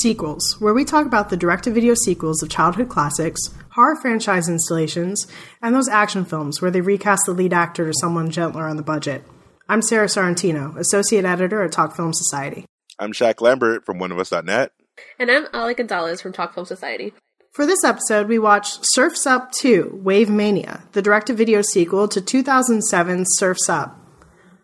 Sequels, where we talk about the direct to video sequels of childhood classics, horror franchise installations, and those action films where they recast the lead actor to someone gentler on the budget. I'm Sara Sorrentino, Associate Editor at Talk Film Society. I'm Shak Lambert from OneOfUs.net. And I'm Ali Gonzalez from Talk Film Society. For this episode, we watched Surf's Up 2 WaveMania, the direct to video sequel to 2007's Surf's Up.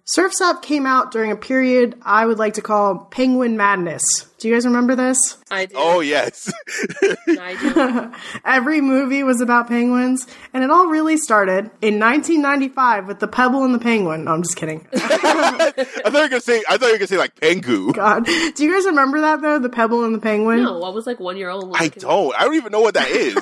Surf's Up came out during a period I would like to call Penguin Madness. Do you guys remember this? I do. Oh yes, I do. Every movie was about penguins, and it all really started in 1995 with The Pebble and the Penguin. No, I'm just kidding. I thought you were gonna say. I thought you were gonna say like Pingu. God. Do you guys remember that though? The Pebble and the Penguin? No, I was like one year old. I don't. I don't even know what that is.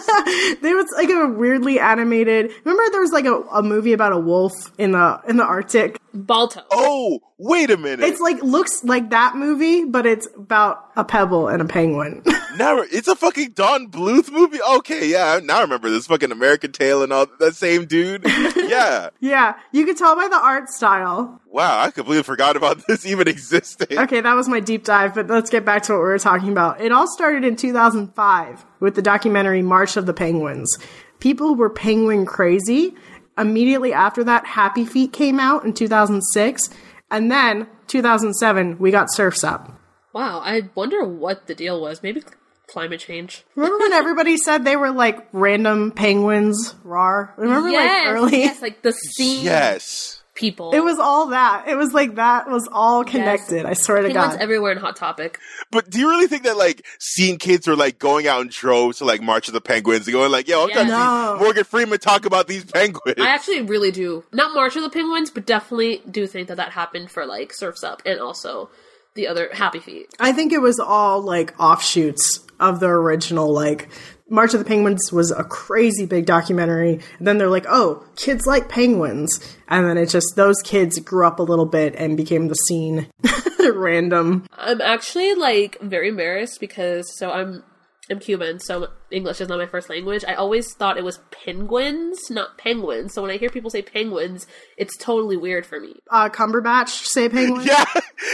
There was like a weirdly animated. Remember there was like a, a movie about a wolf in the in the Arctic. Balto. oh, wait a minute. It's like looks like that movie, but it's about a pebble and a penguin. now it's a fucking Don Bluth movie. Okay, yeah. Now I remember this fucking American Tail and all that same dude. yeah. yeah, you could tell by the art style. Wow, I completely forgot about this even existing. Okay, that was my deep dive, but let's get back to what we were talking about. It all started in 2005 with the documentary March of the Penguins. People were penguin crazy. Immediately after that, Happy Feet came out in 2006. And then 2007, we got Surf's Up. Wow, I wonder what the deal was. Maybe climate change. Remember when everybody said they were like random penguins? Rar. Remember yes, like early? yes, like the scene Yes. People. It was all that. It was like that was all connected. I swear to Penguins God. everywhere in Hot Topic. But do you really think that like seeing kids are like going out in droves to like March of the Penguins and going like, yo, I'm trying to No. see Morgan Freeman talk about these penguins? I actually really do. Not March of the Penguins, but definitely do think that that happened for like Surfs Up and also the other Happy Feet. I think it was all like offshoots of the original. Like March of the Penguins was a crazy big documentary. And then they're like, oh, kids like penguins. And then it just, those kids grew up a little bit and became the scene. Random. I'm actually like very embarrassed because so I'm I'm Cuban, so English is not my first language. I always thought it was penguins, not penguins. So when I hear people say penguins, it's totally weird for me. Uh, Cumberbatch say penguins. yeah,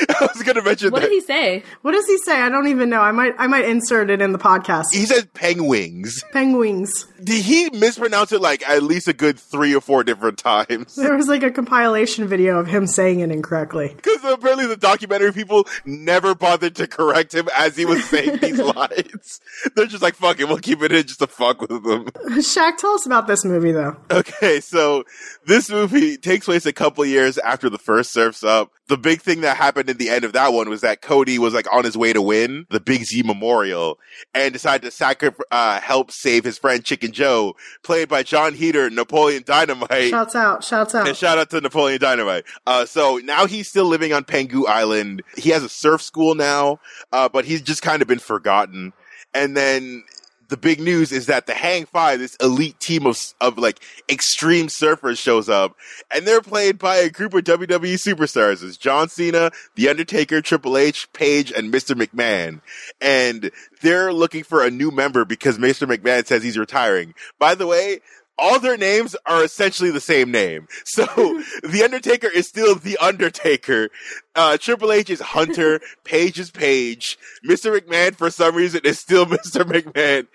I was gonna mention What that. did he say? What does he say? I don't even know. I might, I might insert it in the podcast. he said penguins. Penguins. Did he mispronounce it like at least a good three or four different times? There was like a compilation video of him saying it incorrectly. Because apparently the documentary people never bothered to correct him as he was saying these lines. They're just like, fuck it, we'll keep it in just to fuck with them. Shak, tell us about this movie though. Okay, so this movie takes place a couple years after the first Surf's Up. The big thing that happened in the end of that one was that Cody was like on his way to win the Big Z Memorial and decided to sacri- uh, help save his friend Chicken Joe, played by Jon Heder, Napoleon Dynamite. Shouts out, shouts out. And shout out to Napoleon Dynamite. Uh, so now he's still living on Pen Gu Island. He has a surf school now, uh, but he's just kind of been forgotten. And then the big news is that the Hang Five, this elite team of, of like extreme surfers shows up and they're played by a group of WWE superstars. It's John Cena, The Undertaker, Triple H, Paige, and Mr. McMahon. And they're looking for a new member because Mr. McMahon says he's retiring. By the way, all their names are essentially the same name. So the Undertaker is still the Undertaker. Uh, Triple H is Hunter. Paige is Paige. Mr. McMahon, for some reason, is still Mr. McMahon.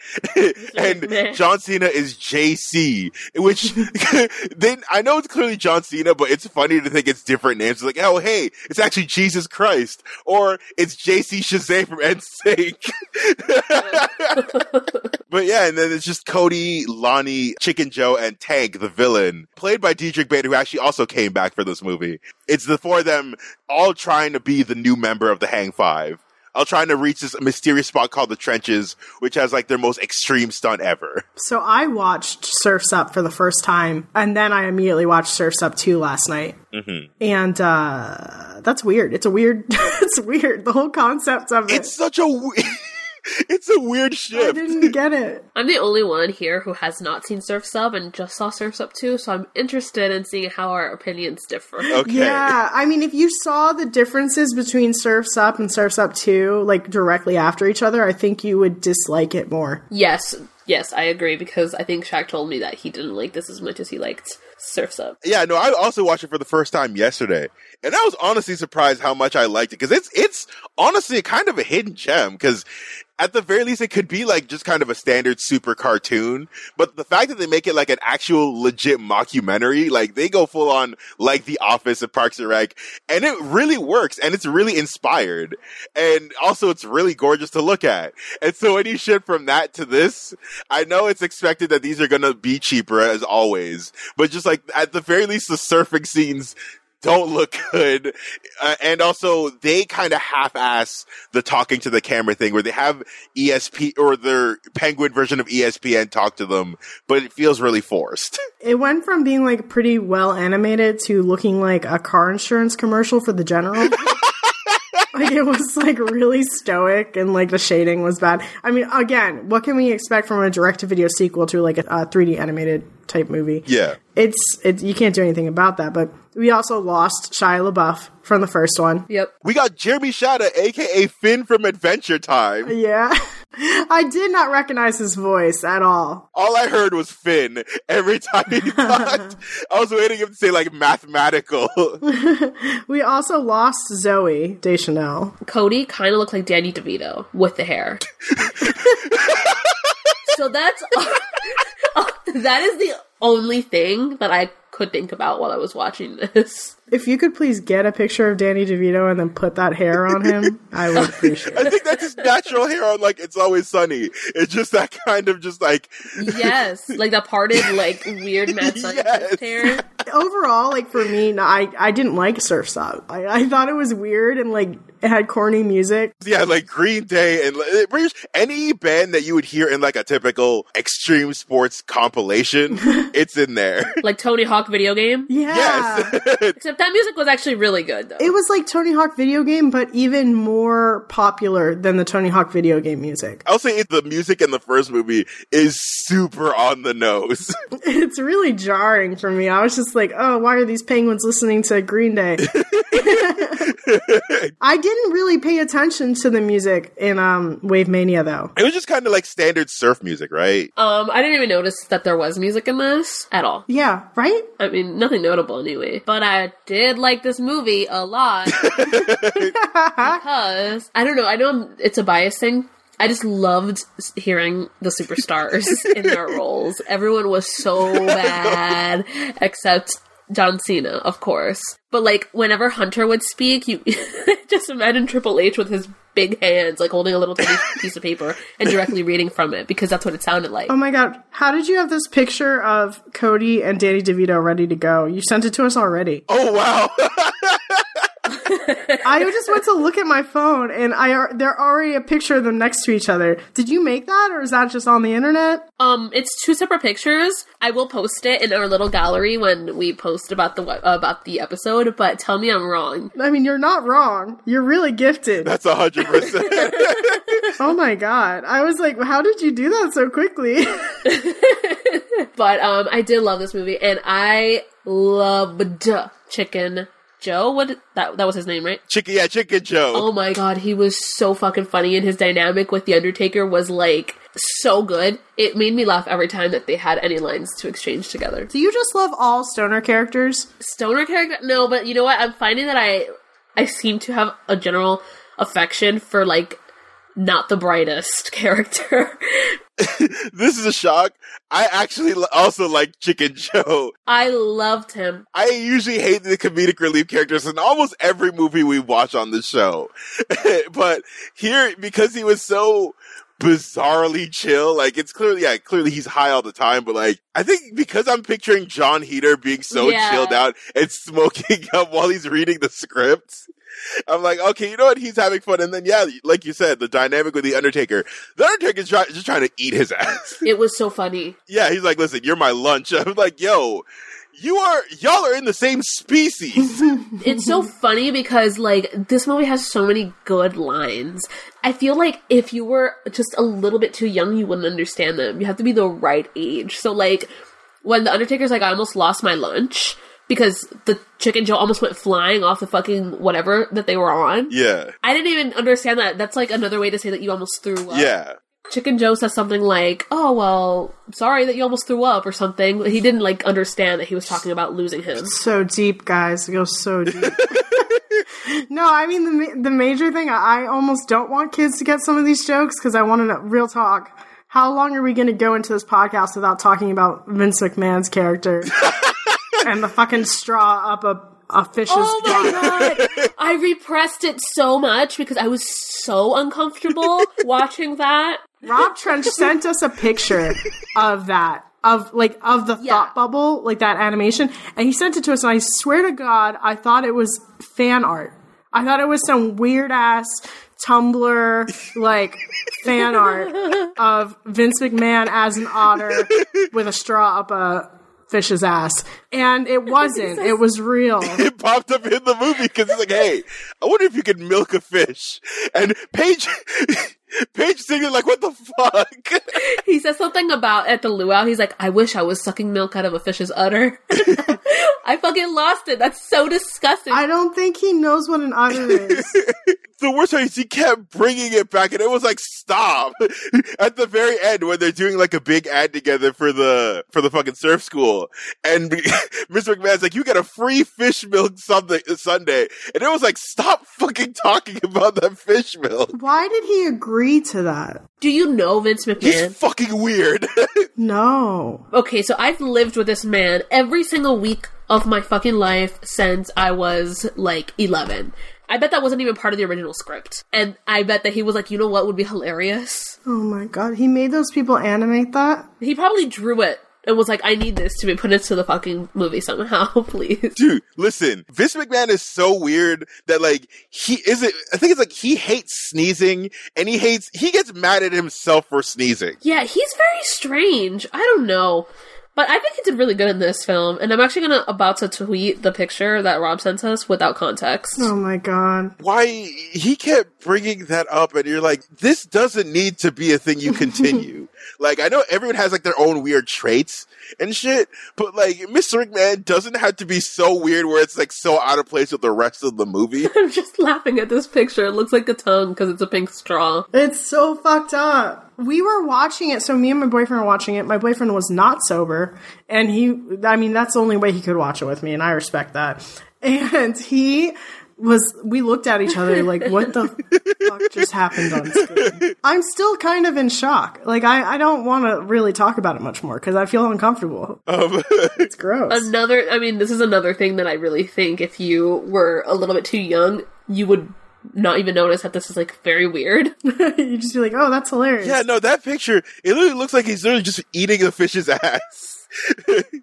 and McMahon. John Cena is JC, which then I know it's clearly John Cena, but it's funny to think it's different names. It's like, oh, hey, it's actually Jesus Christ, or it's JC Chasez from NSYNC. But yeah, and then it's just Cody, Lani, Chicken Joe, and Tank, the villain, played by Diedrich Bader, who actually also came back for this movie. It's the four of them all trying to be the new member of the Hang Five. All trying to reach this mysterious spot called the Trenches, which has like their most extreme stunt ever. So I watched Surfs Up for the first time, and then I immediately watched Surfs Up 2 last night. Mm-hmm. And uh, that's weird. It's a weird, it's weird. The whole concept of it. It's such a, it's a weird shit. I didn't get it. I'm the only one here who has not seen Surfs Up and just saw Surfs Up 2, so I'm interested in seeing how our opinions differ. Okay. Yeah, I mean, if you saw the differences between Surfs Up and Surfs Up 2, like directly after each other, I think you would dislike it more. Yes, yes, I agree because I think Shak told me that he didn't like this as much as he liked Surfs Up. Yeah, no, I also watched it for the first time yesterday, and I was honestly surprised how much I liked it because it's it's honestly kind of a hidden gem because at the very least, it could be like just kind of a standard super cartoon. But the fact that they make it like an actual legit mockumentary, like they go full on like The Office of Parks and Rec, and it really works, and it's really inspired, and also it's really gorgeous to look at. And so you shift from that to this, I know it's expected that these are gonna be cheaper as always, but just like at the very least, the surfing scenes don't look good. Uh, and also they kind of half-ass the talking to the camera thing where they have ESP or their penguin version of ESPN talk to them, but it feels really forced. It went from being like pretty well animated to looking like a car insurance commercial for the general. like it was like really stoic and like the shading was bad. I mean, again, what can we expect from a direct to video sequel to like a, a 3D animated type movie? Yeah. It's it's you can't do anything about that, but we also lost Shia LaBeouf from the first one. Yep. We got Jeremy Shada, aka Finn from Adventure Time. Yeah. I did not recognize his voice at all. All I heard was Finn every time he talked. I was waiting him to say like mathematical. We also lost Zooey Deschanel. Cody kind of looked like Danny DeVito with the hair. so that's that is the only thing that I could think about while I was watching this. If you could please get a picture of Danny DeVito and then put that hair on him, I would appreciate it. I think that's his natural hair on like It's Always Sunny. It's just that kind of just like Yes, like the parted, like weird Matt Yes. hair. Overall, like for me, no, I, I didn't like Surf's Up. I, I thought it was weird and like it had corny music. yeah, like Green Day and like, any band that you would hear in like a typical extreme sports compilation, it's in there. Like Tony Hawk video game. Yeah. Yes. Except that music was actually really good though. It was like Tony Hawk video game, but even more popular than the Tony Hawk video game music. I'll say the music in the first movie is super on the nose. It's really jarring for me. I was just like, oh, why are these penguins listening to Green Day? I didn't really pay attention to the music in um, WaveMania, though. it was just kind of like standard surf music, right? um, I didn't even notice that there was music in this at all. Yeah, right? I mean, nothing notable anyway. But I did like this movie a lot because I don't know. I know I'm, it's a bias thing. I just loved hearing the superstars in their roles. Everyone was so bad, except John Cena, of course. But like, whenever Hunter would speak, you just imagine Triple H with his big hands, like holding a little tiny piece of paper and directly reading from it, because that's what it sounded like. Oh my god, how did you have this picture of Cody and Danny DeVito ready to go? You sent it to us already. Oh wow. I just went to look at my phone and I they're already a picture of them next to each other. Did you make that or is that just on the internet? Um, it's two separate pictures. I will post it in our little gallery when we post about the we- about the episode. But tell me I'm wrong. I mean, you're not wrong. You're really gifted. That's a hundred percent. Oh my god. I was like, how did you do that so quickly? But um, I did love this movie, and I loved Chicken Joe. What that that was his name, right? Chicken, yeah, Chicken Joe. Oh my god, he was so fucking funny, and his dynamic with the Undertaker was like so good. It made me laugh every time that they had any lines to exchange together. do you just love all stoner characters? stoner character no but you know what i'm finding that i i seem to have a general affection for like not the brightest character this is a shock. I actually also like Chicken Joe. i loved him I usually hate the comedic relief characters in almost every movie we watch on the show. but here, because he was so bizarrely chill, like it's clearly, yeah, clearly he's high all the time, but like, I think because I'm picturing Jon Heder being so Yeah. chilled out and smoking up while he's reading the script. I'm like, okay, you know what? He's having fun. And then, yeah, like you said, the dynamic with the Undertaker. The Undertaker's try- just trying to eat his ass. it was so funny yeah, he's like, listen, you're my lunch. I'm like, yo, you are, y'all are in the same species. it's so funny because like this movie has so many good lines i feel like if you were just a little bit too young you wouldn't understand them you have to be the right age so like when the undertaker's like i almost lost my lunch because the chicken joe almost went flying off the fucking whatever that they were on yeah. I didn't even understand that. That's like another way to say that you almost threw up. Yeah. Chicken Joe says something like, "Oh well, sorry that you almost threw up" or something. He didn't like understand that he was talking about losing him. So deep, guys. It goes so deep. no, I mean the the major thing. I I almost don't want kids to get some of these jokes because I want to know. Real talk. How long are we going to go into this podcast without talking about Vince McMahon's character and the fucking straw up a a fish's Oh my butt? god! I repressed it so much because I was so uncomfortable watching that. Rob Trench sent us a picture of that. Of like of the Yeah. thought bubble, like that animation, and he sent it to us, and I swear to God, I thought it was fan art. I thought it was some weird ass Tumblr like fan art of Vince McMahon as an otter with a straw up a fish's ass, and it wasn't. It was real. it popped up in the movie because it's like, hey, I wonder if you could milk a fish. And Paige, Paige singing like, what the fuck? He says something about at the luau. He's like, "I wish I was sucking milk out of a fish's udder." I fucking lost it. That's so disgusting. I don't think he knows what an otter is. the worst part is he kept bringing it back, and it was like, stop. At the very end, when they're doing like a big ad together for the for the fucking surf school, and Mr. McMahon's like, you get a free fish milk Sunday, Sunday, and it was like, stop fucking talking about that fish milk. Why did he agree to that? Do you know Vince He's McMahon? fucking weird. No. okay, so I've lived with this man every single week of my fucking life since I was like 11. I bet that wasn't even part of the original script. And I bet that he was like, you know what would be hilarious? Oh my god, he made those people animate that? He probably drew it and was like, I need this to be put into the fucking movie somehow, please. Dude, listen, Vince McMahon is so weird that like he is it I think it's like he hates sneezing and he hates he gets mad at himself for sneezing. Yeah, he's very strange. I don't know. But I think he did really good in this film, and I'm actually gonna about to tweet the picture that Rob sent us without context. Oh my god. Why he kept bringing that up and you're like this doesn't need to be a thing you continue. like I know everyone has like their own weird traits and shit, but like Mr. McMahon doesn't have to be so weird where it's like so out of place with the rest of the movie. I'm just laughing at this picture. It looks like a tongue because it's a pink straw. It's so fucked up. We were watching it, so me and my boyfriend were watching it. My boyfriend was not sober, and he, I mean, that's the only way he could watch it with me, and I respect that. And he was, we looked at each other like, what the fuck just happened on screen? I'm still kind of in shock. Like, I, I don't want to really talk about it much more because I feel uncomfortable. Um, It's gross. Another, I mean, this is another thing that I really think if you were a little bit too young, you would not even notice that this is like very weird. you just be like, oh, that's hilarious. yeah, no, that picture it literally looks like he's literally just eating the fish's ass.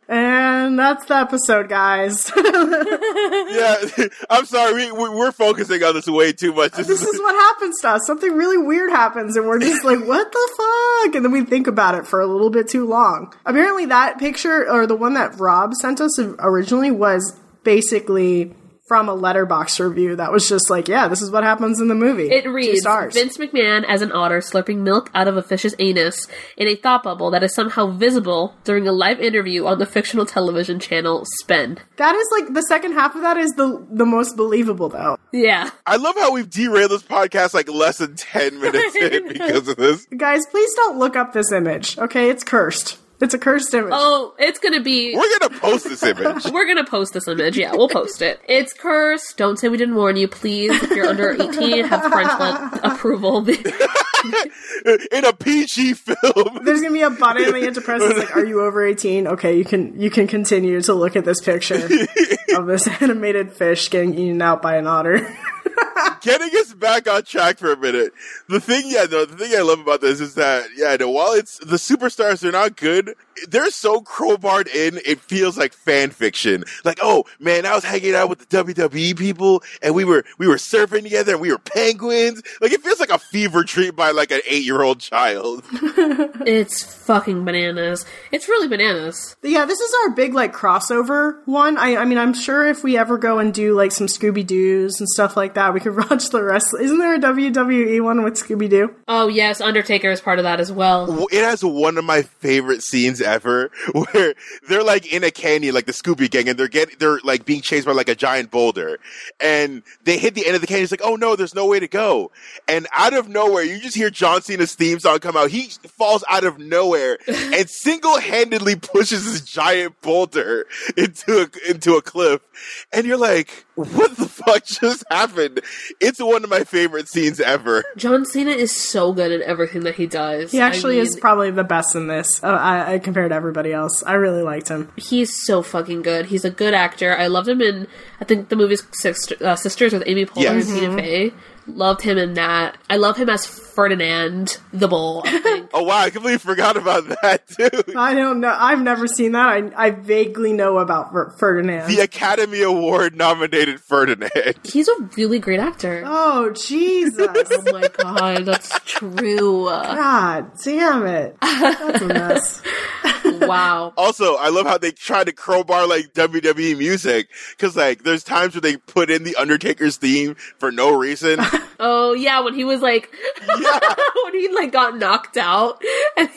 And that's the episode, guys. yeah, I'm sorry, we, we we're focusing on this way too much. This, this is is what happens to us. Something really weird happens, and we're just like, what the fuck? And then we think about it for a little bit too long. Apparently, that picture, or the one that Rob sent us originally, was basically from a Letterboxd review that was just like, yeah, this is what happens in the movie. It Two reads stars. Vince McMahon as an otter slurping milk out of a fish's anus in a thought bubble that is somehow visible during a live interview on the fictional television channel Spend. that is like the second half of that is the the most believable though. Yeah. I love how we've derailed this podcast like less than ten minutes in because of this. Guys, please don't look up this image. Okay, it's cursed. It's a cursed image. Oh, it's gonna be. We're gonna post this image. We're gonna post this image. Yeah, we'll post it. It's cursed. Don't say we didn't warn you, please. If you're under 18, have parental approval. in a PG film. There's gonna be a button that you have to press. It's like, "Are you over 18?" Okay, you can you can continue to look at this picture of this animated fish getting eaten out by an otter. Getting us back on track for a minute. The thing, yeah, no, the thing I love about this is that, yeah, no, while it's the superstars, they're not good. They're so crowbarred in, it feels like fan fiction. Like, oh man, I was hanging out with the WWE people, and we were we were surfing together, and we were penguins. Like, it feels like a fever dream by like an eight year old child. it's fucking bananas. It's really bananas. yeah, this is our big like crossover one. I I mean, I'm sure if we ever go and do like some Scooby Doo's and stuff like that, we could watch the rest. Isn't there a WWE one with Scooby Doo? Oh yes, Undertaker is part of that as well. it has one of my favorite scenes ever where they're like in a canyon like the scooby gang and they're getting they're like being chased by like a giant boulder and they hit the end of the canyon it's like oh no there's no way to go and out of nowhere you just hear john cena's theme song come out he falls out of nowhere and single-handedly pushes this giant boulder into a into a cliff and you're like what the fuck just happened it's one of my favorite scenes ever John Cena is so good at everything that he does. He actually I is probably the best in this. Uh, I, I compared to everybody else. I really liked him. He's so fucking good. He's a good actor. I loved him in I think the movie Sister, uh, Sisters with Amy Poehler Yes. and Tina Fey. Loved him in that. I love him as Ferdinand the Bull. I think. oh wow i completely forgot about that too I don't know. I've never seen that. I, I vaguely know about Fer- Ferdinand. the Academy Award nominated Ferdinand. He's a really great actor. oh Jesus! Oh my god, that's true. God damn it! That's a mess. Wow. Also, I love how they try to crowbar like WWE music because like there's times where they put in the Undertaker's theme for no reason. Oh yeah, when he was like, when he like got knocked out, and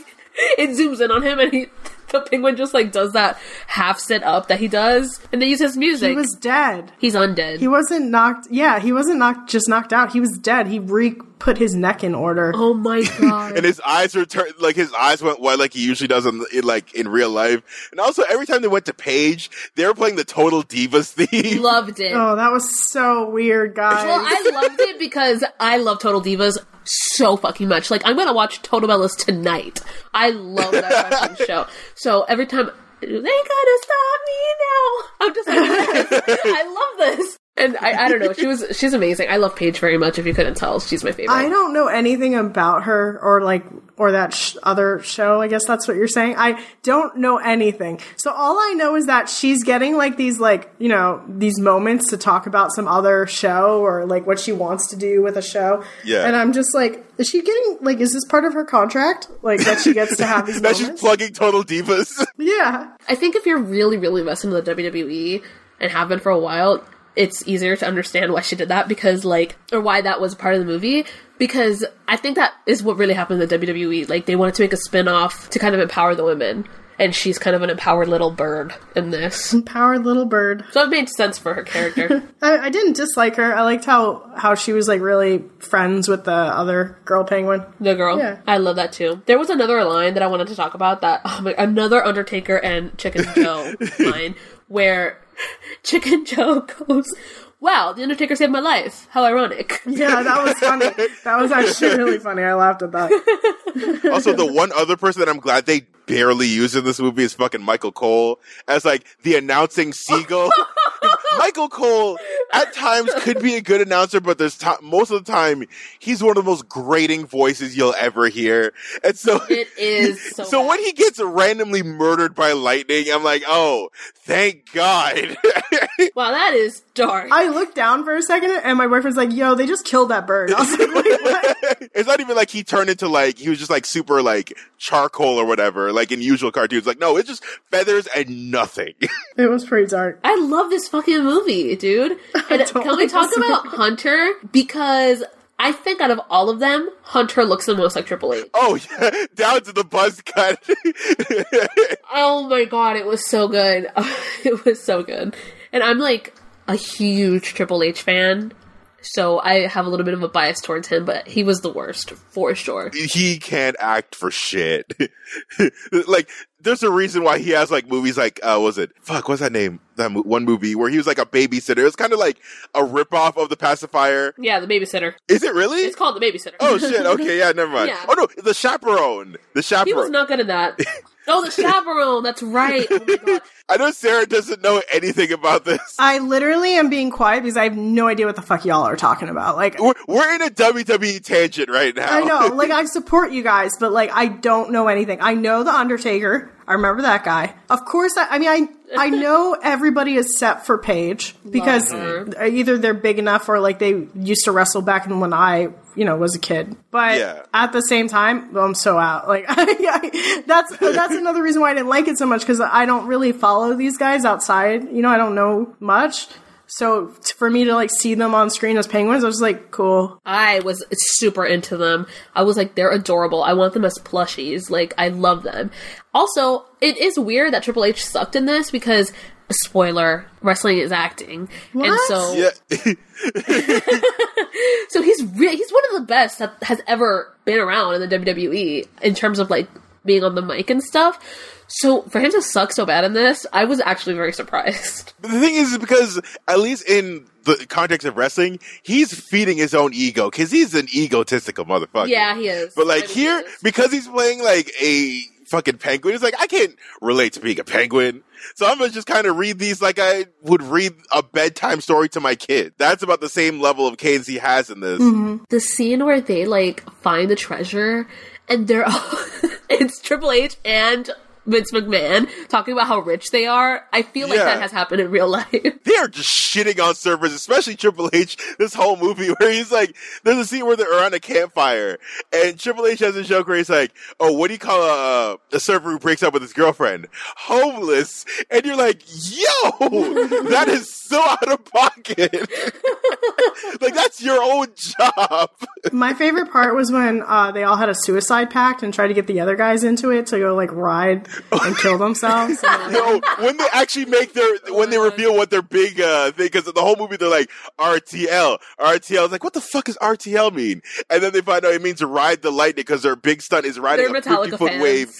it zooms in on him, and he, the penguin just like does that half sit up that he does, and they use his music. He was dead. He's undead. He wasn't knocked. Yeah, he wasn't knocked. Just knocked out. He was dead. He re put his neck in order. oh my god. and his eyes were turned like his eyes went white like he usually does in, in like in real life. And also every time they went to Paige, they were playing the Total Divas theme. Loved it. Oh, that was so weird, guys. Well, I loved it because I love Total Divas so fucking much. Like, I'm gonna watch Total Bellas tonight. I love that show. So every time they gotta stop me now, I'm just like, yes, I love this. And I, I don't know, she was she's amazing. I love Paige very much. If you couldn't tell, she's my favorite. I don't know anything about her or like or that sh- other show. I guess that's what you're saying. I don't know anything. So all I know is that she's getting like these like, you know, these moments to talk about some other show or like what she wants to do with a show. Yeah. And I'm just like, is she getting like is this part of her contract? Like that she gets to have these Now she's plugging Total Divas. yeah. I think if you're really, really invested in the WWE and have been for a while, it's easier to understand why she did that because, like, or why that was part of the movie. Because I think that is what really happened in the WWE. Like, they wanted to make a spin off to kind of empower the women. And she's kind of an empowered little bird in this. Empowered little bird. So it made sense for her character. I, I didn't dislike her. I liked how how she was like really friends with the other girl penguin. The girl. Yeah. I love that too. There was another line that I wanted to talk about that oh my, another Undertaker and Chicken Joe line where Chicken Joe goes, Wow, the Undertaker saved my life. How ironic. Yeah, that was funny. that was actually really funny. I laughed at that. also, the one other person that I'm glad they barely use in this movie is fucking Michael Cole as like the announcing seagull. Michael Cole at times could be a good announcer, but there's ti most of the time he's one of the most grating voices you'll ever hear. And so It is so. So when he gets randomly murdered by lightning, I'm like, oh, thank God. wow, that is dark. I looked down for a second, and my boyfriend's like, "Yo, they just killed that bird." I was like, Wait, what? it's not even like he turned into like he was just like super like charcoal or whatever, like in usual cartoons. Like, no, it's just feathers and nothing. It was pretty dark. I love this fucking movie, dude. And don't can we talk about movie. Hunter? Because I think out of all of them, Hunter looks the most like Triple H. oh yeah, down to the buzz cut. Oh my god, it was so good. it was so good. And I'm like a huge Triple H fan, so I have a little bit of a bias towards him, but he was the worst, for sure. he can't act for shit. like, there's a reason why he has like movies like, uh, was it? Fuck, what's that name? That mo- one movie where he was like a babysitter. It was kind of like a ripoff of the pacifier. Yeah, the babysitter. Is it really? It's called the babysitter. Oh shit. Okay. Yeah. Never mind. Yeah. Oh no, the chaperone. The chaperone. He was not good at that. Oh, the chaperone. That's right. Oh my god. I know Sara doesn't know anything about this. I literally am being quiet because I have no idea what the fuck y'all are talking about. Like, We're, we're in a WWE tangent right now. I know, like, I support you guys, but like, I don't know anything. I know the Undertaker. I remember that guy. Of course, I, I mean, I I know everybody is set for Paige because either they're big enough or like they used to wrestle back in when I, you know, was a kid. But Yeah. at the same time, well, I'm so out. Like, that's that's another reason why I didn't like it so much because I don't really follow these guys outside. You know, I don't know much. So t- for me to like see them on screen as penguins, I was like, cool. I was super into them. I was like, they're adorable. I want them as plushies. Like, I love them. Also, it is weird that Triple H sucked in this because, spoiler, wrestling is acting, and so Yeah. so he's re- he's one of the best that has ever been around in the WWE in terms of like being on the mic and stuff. So for him to suck so bad in this, I was actually very surprised. But the thing is, because at least in the context of wrestling, he's feeding his own ego because he's an egotistical motherfucker. Yeah, he is. But like I mean, here, he because he's playing like a fucking penguin, it's like I can't relate to being a penguin. So I'm gonna just kind of read these like I would read a bedtime story to my kid. That's about the same level of cadence he has in this. Mm-hmm. the scene where they like find the treasure and they're all it's Triple H and Vince McMahon talking about how rich they are. I feel like Yeah. that has happened in real life. They are just shitting on surfers, especially Triple H. This whole movie where he's like, there's a scene where they're around a campfire, and Triple H has a joke where he's like, "Oh, what do you call a, a surfer who breaks up with his girlfriend? Homeless." And you're like, "Yo, that is so out of pocket. like that's your own job." My favorite part was when uh, they all had a suicide pact and tried to get the other guys into it to go like ride and kill themselves. No, when they actually make their when they reveal what their big uh thing because the whole movie they're like RTL RTL. It's like what the fuck does RTL mean? And then they find out it means ride the lightning because their big stunt is riding They're a fifty foot fans. wave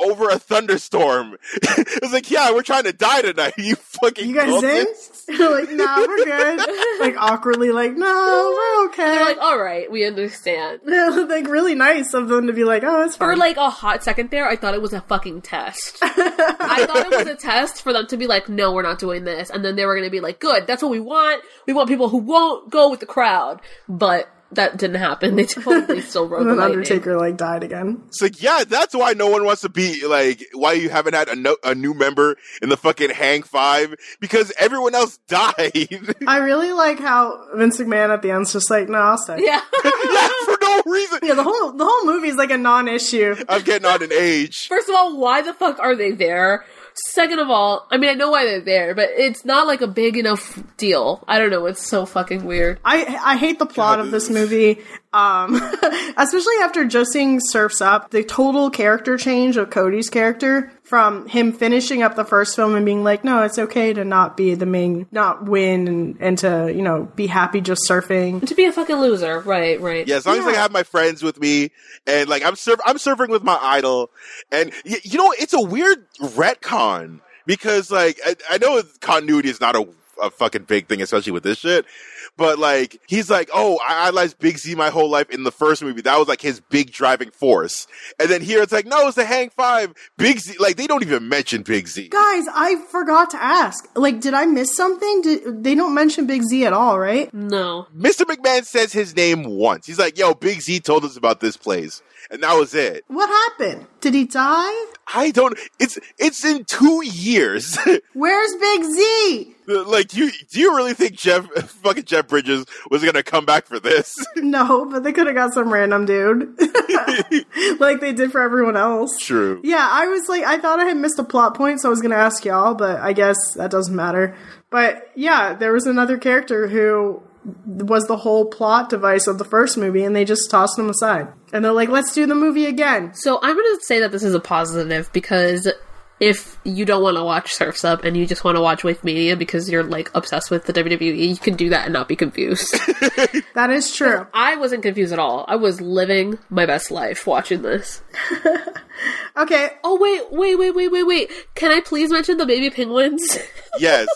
over a thunderstorm. it's like yeah, we're trying to die tonight. You fucking you guys in? like, nah, we're good. like awkwardly, like, no, we're okay. They're like, all right, we understand. like really nice of them to be like, oh, it's For like a hot second there, I thought it was a fucking test. I thought it was a test for them to be like, no, we're not doing this. And then they were going to be like, good, that's what we want. We want people who won't go with the crowd. But that didn't happen. They totally still wrote and the then lightning. Undertaker like died again. It's like yeah, that's why no one wants to be like why you haven't had a, no, a new member in the fucking Hang Five because everyone else died. I really like how Vince McMahon at the end's just like, no, I'll stay. Yeah. yeah, for no reason. Yeah, the whole the whole movie is like a non-issue. I'm getting on an age. First of all, why the fuck are they there? Second of all, I mean, I know why they're there, but it's not like a big enough deal. I don't know. It's so fucking weird. I I hate the plot of this movie, um, especially after just seeing Surfs Up. The total character change of Cody's character from him finishing up the first film and being like, no, it's okay to not be the main, not win, and, and to you know be happy just surfing. To be a fucking loser. Right, right. Yeah, as long as I have my friends with me and like I'm surf- I'm surfing with my idol, and y- you know it's a weird retcon because like I, I know continuity is not a, a fucking big thing, especially with this shit. But like he's like, oh, I idolized Big Z my whole life in the first movie. That was like his big driving force. And then here it's like, no, it's the Hang Five. Big Z, like they don't even mention Big Z. Guys, I forgot to ask. Like, did I miss something? Did, they don't mention Big Z at all, right? No. Mr. McMahon says his name once. He's like, yo, Big Z told us about this place, and that was it. What happened? Did he die? I don't. It's it's in two years. Where's Big Z? like, you do you really think Jeff fucking Jeff Bridges was gonna come back for this? No, but they could have got some random dude, like they did for everyone else. True. Yeah, I was like, I thought I had missed a plot point, so I was going to ask y'all, but I guess that doesn't matter. But yeah, there was another character who was the whole plot device of the first movie, and they just tossed them aside. And they're like, let's do the movie again. So I'm going to say that this is a positive because if you don't want to watch Surfs Up and you just want to watch WaveMania because you're like obsessed with the WWE, you can do that and not be confused. That is true. I wasn't confused at all. I was living my best life watching this. Okay, Oh wait, wait, wait, wait, wait, wait. Can I please mention the baby penguins? Yes.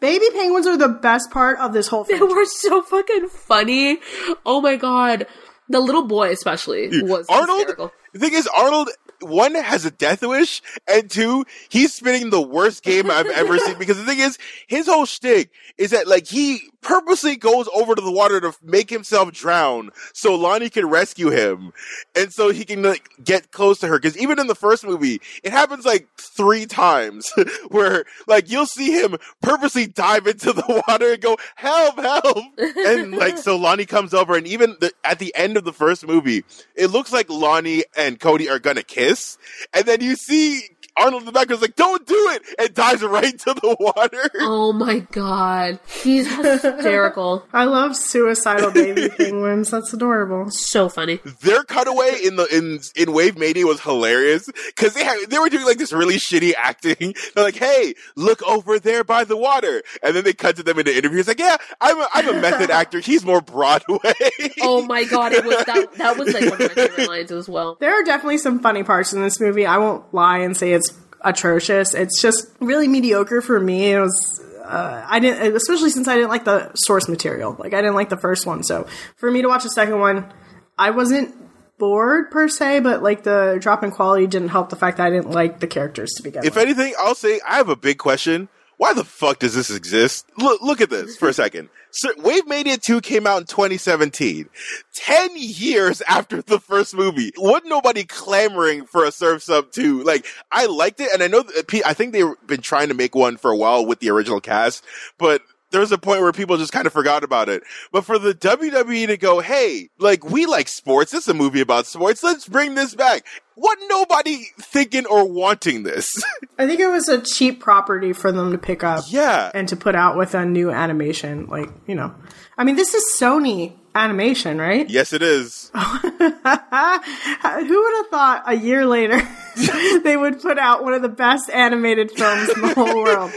Baby penguins are the best part of this whole thing. they were so fucking funny. Oh my god. The little boy especially was Arnold. hysterical. The thing is, Arnold. One has a death wish, and two, he's spinning the worst game I've ever seen. Because the thing is, his whole shtick is that like he purposely goes over to the water to make himself drown so Lani can rescue him, and so he can like get close to her. Because even in the first movie, it happens like three times where like you'll see him purposely dive into the water and go help, help, and like so Lani comes over, and even the, at the end of the first movie, it looks like Lani and Cody are gonna kiss, and then you see Arnold in the background is like, "Don't do it!" and dives right into the water. Oh my god. He's hysterical. I love suicidal baby penguins. That's adorable. so funny. Their cutaway in the in in WaveMania was hilarious because they had they were doing like this really shitty acting. They're like, "Hey, look over there by the water," and then they cut to them in the interview. It's like, "Yeah, I'm a, I'm a method actor. He's more Broadway." Oh my god, it was that that was like one of my favorite lines as well. There are definitely some funny parts in this movie. I won't lie and say it's atrocious. It's just really mediocre for me. It was. Uh, I didn't, especially since I didn't like the source material. Like I didn't like the first one, so for me to watch the second one, I wasn't bored per se, but like the drop in quality didn't help the fact that I didn't like the characters to begin If with. anything, I'll say I have a big question. Why the fuck does this exist? Look, look at this for a second. So, WaveMania 2 came out in 2017. 10 years after the first movie. Wasn't nobody clamoring for a Surf's Up 2? Like, I liked it, and I know, that, I think they've been trying to make one for a while with the original cast, but there was a point where people just kind of forgot about it. But for the WWE to go, hey, like, we like sports. This is a movie about sports. Let's bring this back. What nobody thinking or wanting this? I think it was a cheap property for them to pick up. yeah. and to put out with a new animation. Like, you know, I mean, this is Sony animation, right? Yes, it is. Who would have thought a year later they would put out one of the best animated films in the whole world?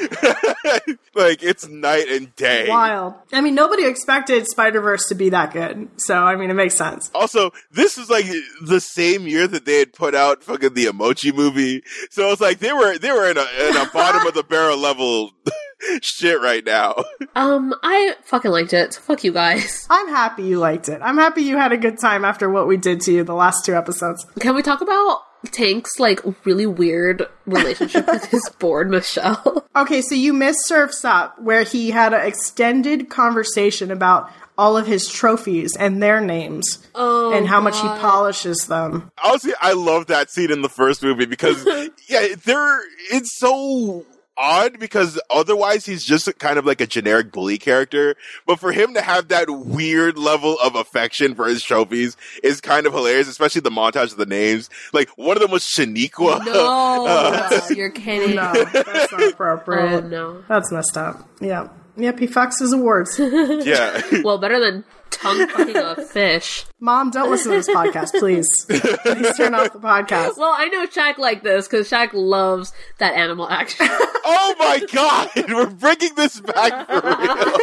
like it's night and day. Wild. I mean, nobody expected Spider Verse to be that good. So, I mean, it makes sense. Also, this is like the same year that they had put out fucking the Emoji movie. So it's like they were they were in a in a bottom of the barrel level shit right now. Um, I fucking liked it. So fuck you guys. I'm happy you liked it. I'm happy you had a good time after what we did to you the last two episodes. Can we talk about Tank's like really weird relationship with his board, Michelle? Okay, so you missed Surf's Up, where he had an extended conversation about all of his trophies and their names Oh, and how much he polishes them. Honestly, I love that scene in the first movie because yeah, they're it's so odd because otherwise he's just kind of like a generic bully character. But for him to have that weird level of affection for his trophies is kind of hilarious, especially the montage of the names. Like one of them was Shaniqua. No, uh, you're kidding. No, that's not Oh no. That's messed up. Yeah. Yep, he fucks his awards. yeah. Well, better than tongue fucking a fish. Mom, don't listen to this podcast, please. Please turn off the podcast. Well, I know Shak like this because Shak loves that animal action. oh my god, we're bringing this back for real.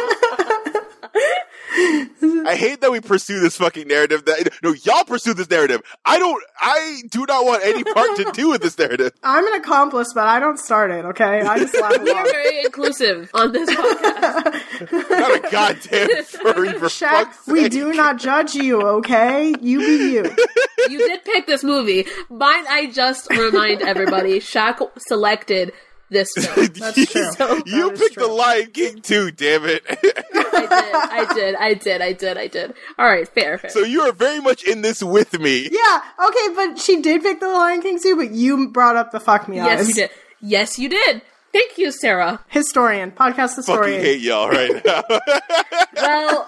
I hate that we pursue this fucking narrative. That no, y'all pursue this narrative. I don't. I do not want any part to do with this narrative. I'm an accomplice, but I don't start it, okay? I just laugh we are very inclusive on this podcast. Not a goddamn furry for Shak, fuck's we sake. do not judge you, okay? You be you. You did pick this movie. Might I just remind everybody, Shak selected this film. That's true. So- You That is picked true. the Lion King too, damn it. I did, I did, I did, I did, I did. All right, fair, fair. so you are very much in this with me. Yeah, okay, but she did pick the Lion King too, but you brought up the fuck me yes, eyes. you did. Yes, you did. Thank you, Sara. Historian, podcast Fucking historian. hate y'all right now. Well,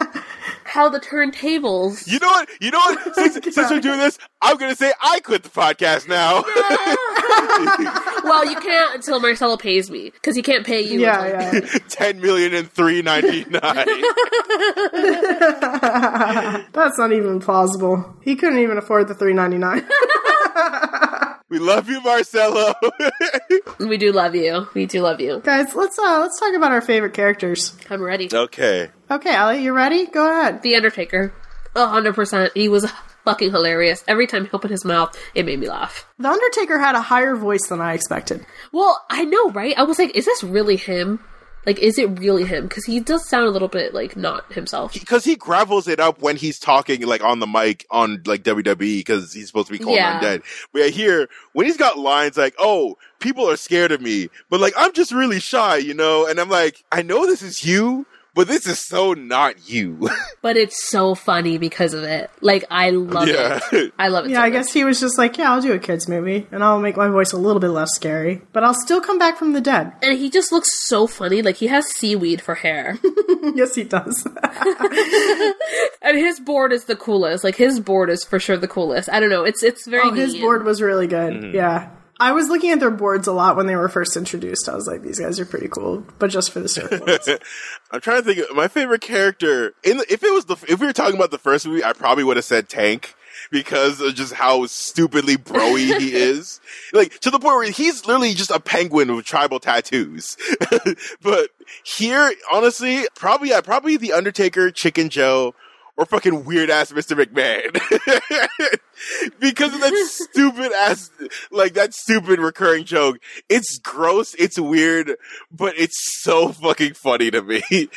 how the turntables. you know what? You know what? Since, since we're doing this, I'm gonna say I quit the podcast now. Well, you can't until Marcelo pays me because he can't pay you. Yeah, until- yeah. Ten million and three ninety nine. That's not even plausible. He couldn't even afford the three ninety nine. We love you, Marcelo. We do love you. We do love you. Guys, let's uh let's talk about our favorite characters. I'm ready. okay. Okay, Allie, you ready? Go ahead. The Undertaker. Hundred percent. He was fucking hilarious. Every time he opened his mouth, it made me laugh. The Undertaker had a higher voice than I expected. Well, I know, right? I was like, is this really him? Like, is it really him? Because he does sound a little bit like not himself. Because he gravels it up when he's talking, like on the mic on like WWE, because he's supposed to be called Yeah. undead. But here when he's got lines like, "Oh, people are scared of me," but like I'm just really shy, you know, and I'm like, I know this is you, but this is so not you. But it's so funny because of it. Like, I love Yeah. it. I love it. Yeah, so I much. guess he was just like, yeah, I'll do a kids movie, and I'll make my voice a little bit less scary, but I'll still come back from the dead. And he just looks so funny. Like, he has seaweed for hair. yes, he does. and his board is the coolest. Like, his board is for sure the coolest. I don't know. It's it's very oh, his neat. board was really good. Mm-hmm. Yeah. I was looking at their boards a lot when they were first introduced. I was like, these guys are pretty cool, but just for the surfboards. I'm trying to think. Of, my favorite character in the, if it was the if we were talking about the first movie, I probably would have said Tank because of just how stupidly broy he is. Like to the point where he's literally just a penguin with tribal tattoos. but here, honestly, probably yeah, probably the Undertaker, Chicken Joe, or fucking weird ass Mr. McMahon. because of that stupid ass, like that stupid recurring joke. It's gross, it's weird, but it's so fucking funny to me. It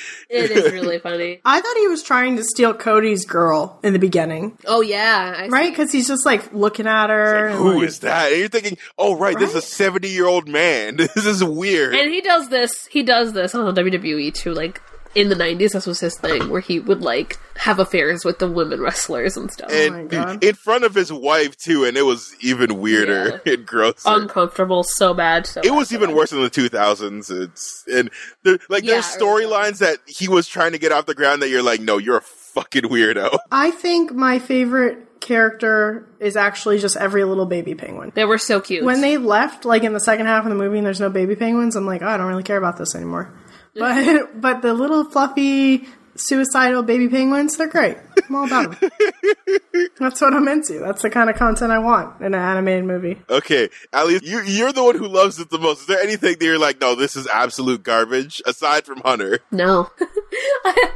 is really funny. I thought he was trying to steal Cody's girl in the beginning, Oh yeah, I right? Because he's just like looking at her. and, Who like- is that? And you're thinking, oh right, this is a 70 year old man. This is weird. And he does this. He does this on the WWE too. Like in the '90s, this was his thing, where he would like have affairs with the women wrestlers and stuff. and oh my God. in front of his wife too, and it was even weirder and grosser. Uncomfortable, so bad. So it bad, was so even bad. worse in the 2000s. It's and there, like Yeah, there's storylines that he was trying to get off the ground that you're like, no, you're a fucking weirdo. I think my favorite character is actually just every little baby penguin. They were so cute. When they left, like in the second half of the movie, and there's no baby penguins, I'm like, oh, I don't really care about this anymore. But but the little fluffy suicidal baby penguins, they're great. I'm all about them. That's what I'm into. That's the kind of content I want in an animated movie. Okay, Ali, you, you're the one who loves it the most. Is there anything that you're like, no, this is absolute garbage aside from Hunter? no, I,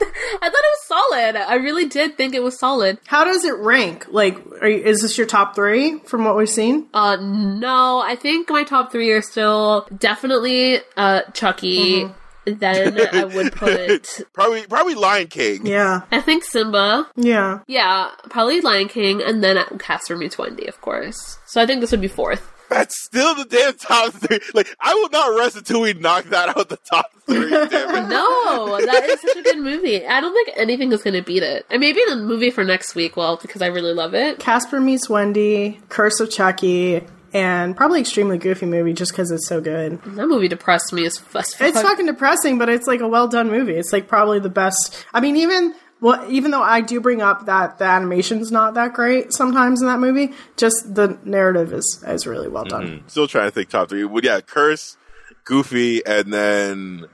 I thought it was solid. I really did think it was solid. How does it rank? Like, are you, is this your top three from what we've seen? Uh, no, I think my top three are still definitely uh Chucky. Mm-hmm. Then I would put, Probably, probably Lion King. Yeah, I think Simba. yeah. Yeah, probably Lion King, and then Casper meets Wendy, of course. So I think this would be fourth. That's still the damn top three. Like, I will not rest until we knock that out the top three. damn it. No, that is such a good movie. I don't think anything is going to beat it. And maybe the movie for next week, well, because I really love it. Casper meets Wendy, Curse of Chucky, and probably extremely goofy movie just because it's so good. That movie depressed me as, as fuck. It's fucking depressing, but it's like a well done movie. It's like probably the best. I mean, even well, even though I do bring up that the animation's not that great sometimes in that movie, just the narrative is is really well done. Mm-hmm. Still trying to think top three. Well, yeah, Curse, Goofy, and then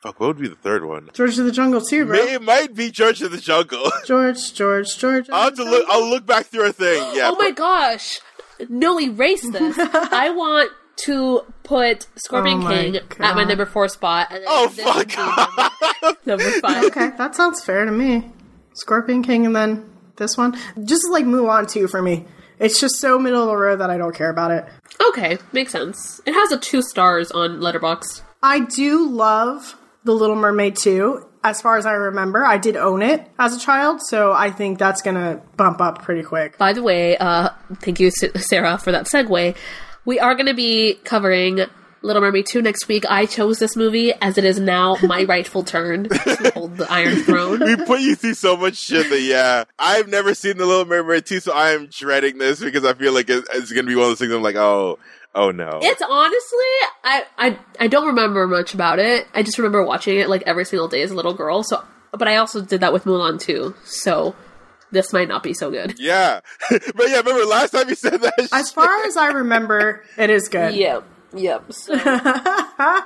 fuck. What would be the third one? George of the Jungle too, bro. It might be George of the Jungle. George, George, George. of I'll have the to look. I'll look back through a thing. Yeah. oh my gosh. No, erase this. I want to put Scorpion Oh my King at my number four spot. And Oh, this fuck. Number, number five. Okay, that sounds fair to me. Scorpion King, and then this one, just like Mulan too for me. It's just so middle of the road that I don't care about it. Okay, makes sense. It has a two stars on Letterboxd. I do love The Little Mermaid 2. As far as I remember, I did own it as a child, so I think that's gonna bump up pretty quick. By the way, uh, thank you, Sara, for that segue. We are going to be covering Little Mermaid 2 next week. I chose this movie as it is now my rightful turn to hold the Iron Throne. we put you through so much shit that yeah, I've never seen the Little Mermaid 2, so I am dreading this because I feel like it- it's gonna be one of those things. I'm like, oh, oh no. It's honestly, I, I I don't remember much about it. I just remember watching it like every single day as a little girl. So, but I also did that with Mulan too. So, this might not be so good. yeah, but yeah, remember last time you said that? As far as I remember, it is good. Yep, yep. So, I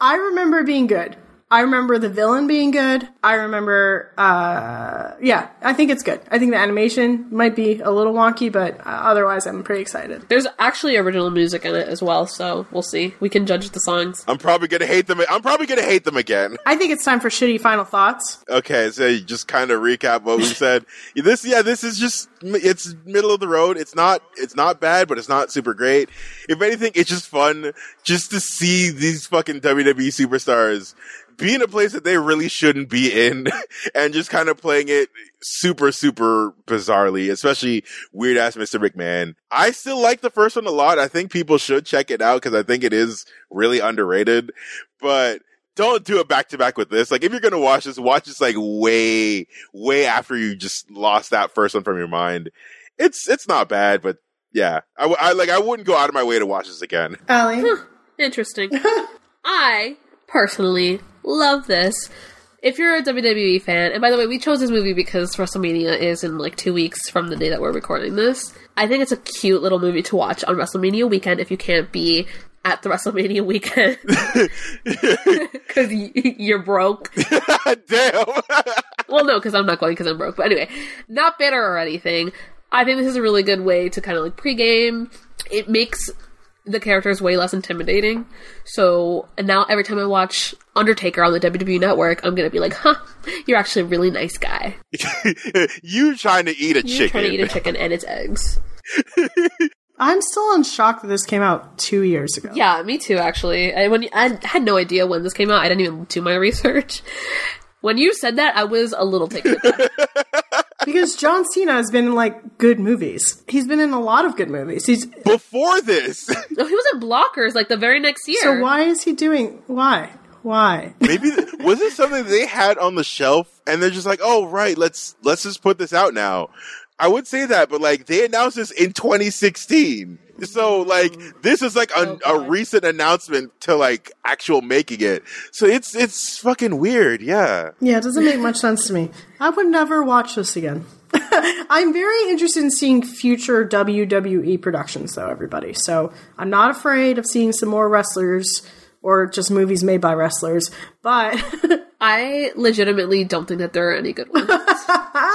remember being good. I remember the villain being good. I remember, uh, yeah, I think it's good. I think the animation might be a little wonky, but uh, otherwise, I'm pretty excited. there's actually original music in it as well. So we'll see. We can judge the songs. I'm probably gonna hate them. I'm probably gonna hate them again. I think it's time for shitty final thoughts. Okay, so you just kind of recap what we said. This, yeah, this is just it's middle of the road. It's not it's not bad, but it's not super great. If anything, it's just fun just to see these fucking WWE superstars be in a place that they really shouldn't be in, and just kind of playing it super super bizarrely, especially weird ass Mr. McMahon. I still like the first one a lot. I think people should check it out because I think it is really underrated, but don't do it back to back with this. Like, if you're gonna watch this, watch this like way, way after you just lost that first one from your mind. It's it's not bad, but yeah, I, I like I wouldn't go out of my way to watch this again. Allie, Interesting. I personally love this. if you're a WWE fan, and by the way, we chose this movie because WrestleMania is in like two weeks from the day that we're recording this. I think it's a cute little movie to watch on WrestleMania weekend if you can't be at the WrestleMania weekend because you're broke. Damn. well, no, because I'm not going because I'm broke. But anyway, not bitter or anything. I think this is a really good way to kind of like pregame. It makes the character is way less intimidating. So, and now every time I watch Undertaker on the WWE network, I'm gonna be like, huh, you're actually a really nice guy. you trying to eat a You're chicken. trying to eat a chicken and its eggs. I'm still in shock that this came out two years ago. Yeah, me too. Actually, I, when I had no idea when this came out, I didn't even do my research. When you said that, I was a little taken aback. Because John Cena has been in like good movies. He's been in a lot of good movies. He's Before this, no, he was in Blockers like the very next year. so why is he doing why? Why? maybe th- was it something they had on the shelf, and they're just like, "Oh, right, let's let's just put this out now." I would say that, but like they announced this in 2016, so like mm-hmm. this is like a, Oh, a recent announcement to like actual making it. So it's it's fucking weird, yeah. Yeah, it doesn't make much sense to me. I would never watch this again. I'm very interested in seeing future WWE productions, though, everybody. So I'm not afraid of seeing some more wrestlers or just movies made by wrestlers. But I legitimately don't think that there are any good ones.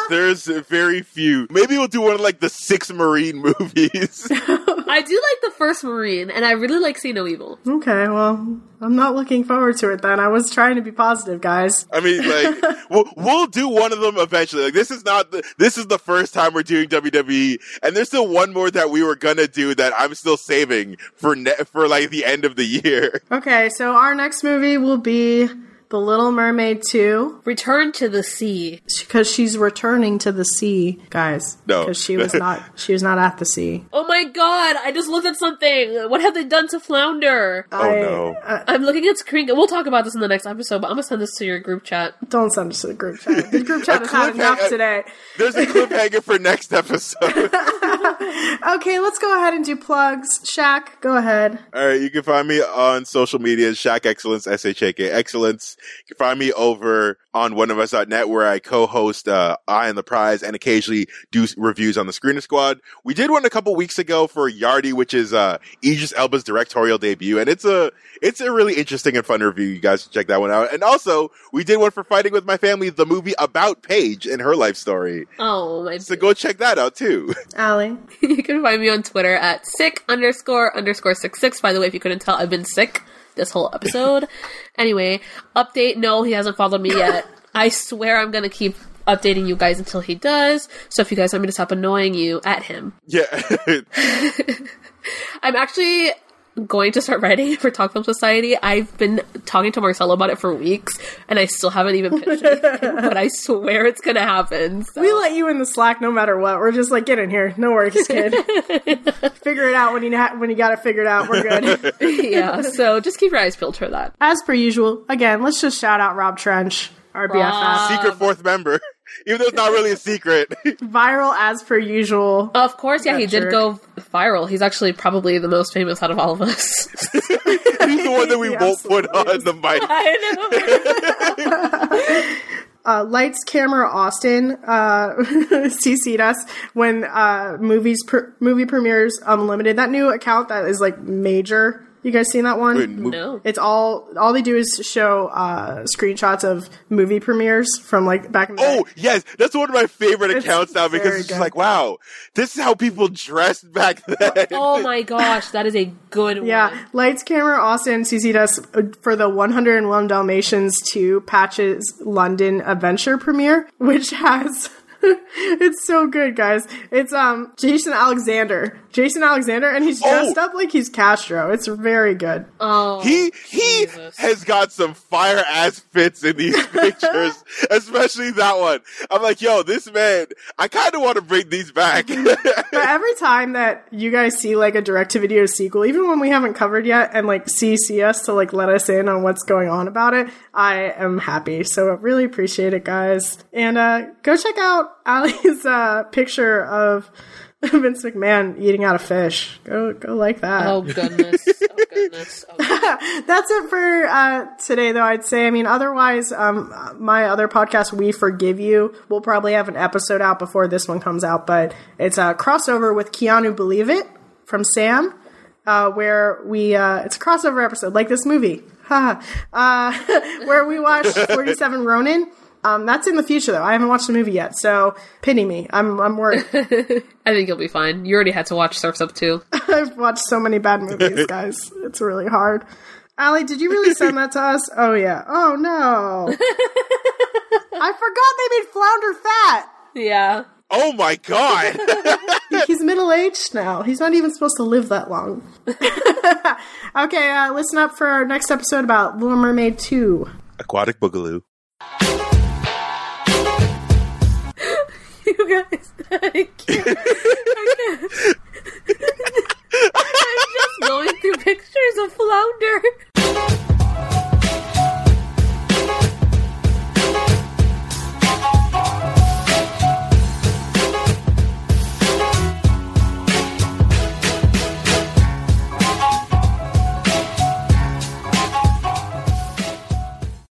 There's very few. Maybe we'll do one of like the six Marine movies. I do like the first Marine, and I really like See No Evil. okay, well, I'm not looking forward to it then. I was trying to be positive, guys. I mean, like we'll, we'll do one of them eventually. Like this is not the this is the first time we're doing WWE, and there's still one more that we were gonna do that I'm still saving for ne- for like the end of the year. Okay, so our next movie will be The Little Mermaid 2 Return to the Sea. because she's returning to the sea, guys. No. because she was not she was not at the sea. Oh my god, I just looked at something. What have they done to Flounder? Oh I- no! Uh, I'm looking at screen. We'll talk about this in the next episode, but I'm gonna send this to your group chat. Don't send this to the group chat. The group chat has had cliffhanger- enough today. There's a cliffhanger for next episode. Okay, let's go ahead and do plugs. Shak, go ahead. All right, you can find me on social media, Shak Excellence, S H A K Excellence. You can find me over on oneofus.net where I co-host uh, Eye on the Prize and occasionally do reviews on the Screener Squad. We did one a couple weeks ago for Yardie, which is uh, Idris Elba's directorial debut, and it's a it's a really interesting and fun review. You guys should check that one out. And also, we did one for Fighting with My Family, the movie about Paige and her life story. Oh my. So go check that out too. Allie. you can find me on Twitter at sick underscore underscore six six. By the way, if you couldn't tell, I've been sick this whole episode. anyway, update. No, he hasn't followed me yet. I swear I'm gonna keep updating you guys until he does. So if you guys want me to stop annoying you, at him. yeah. I'm actually going to start writing for Talk Film Society. I've been talking to Marcelo about it for weeks, and I still haven't even pitched it. but I swear it's gonna happen. So. We let you in the slack no matter what. We're just like, get in here. No worries, kid. Figure it out when you ha- when you got it figured out. We're good. yeah, so just keep your eyes peeled for that. As per usual, again, let's just shout out Rob Trench, our BFF. Secret fourth member. Even though it's not really a secret. Viral as per usual. Of course, yeah, he That did go viral. He's actually probably the most famous out of all of us. He's the one that we He won't put absolutely on the mic. I know. uh, Lights Camera Austin uh, CC'd us when uh, movies pr- movie premieres unlimited. That new account that is like major. You guys seen that one? Wait, mo- No. It's all all they do is show uh, screenshots of movie premieres from like back in the day. Oh yes, that's one of my favorite It's accounts now because it's just like, wow, this is how people dressed back then. Oh my gosh, that is a good one. Yeah, Lights Camera Austin CC'd us for the 101 Dalmatians 2 Patch's London Adventure premiere, which has. it's so good, guys. It's um Jason Alexander, Jason Alexander, and he's dressed Oh. up like he's Castro. It's very good. Oh, He he Jesus. has got some fire ass fits in these pictures, especially that one. I'm like, yo, this man, I kind of want to bring these back. But every time that you guys see like a direct to video sequel, even when we haven't covered yet, and like CC us to like let us in on what's going on about it, I am happy. So I really appreciate it, guys. And uh go check out Ali's uh picture of Vince McMahon eating out a fish. Go, go like that. Oh goodness. Oh goodness. Oh, goodness. That's it for uh, today, though. I'd say. I mean, otherwise, um, my other podcast, "We Forgive You," will probably have an episode out before this one comes out. But it's a crossover with Keanu Believe It from Sam, uh, where we uh, it's a crossover episode like this movie, uh, where we watch Forty Seven Ronin. Um, that's in the future, though. I haven't watched the movie yet, so pity me. I'm I'm worried. I think you'll be fine. You already had to watch Surf's Up too. I've watched so many bad movies, guys. It's really hard. Allie, did you really send that to us? Oh yeah. Oh no. I forgot they made Flounder fat. Yeah. Oh my god! He's middle aged now. He's not even supposed to live that long. okay, uh, listen up for our next episode about Little Mermaid 2. Aquatic Boogaloo. you guys. I can't. I can't. I'm just going through pictures of flounder.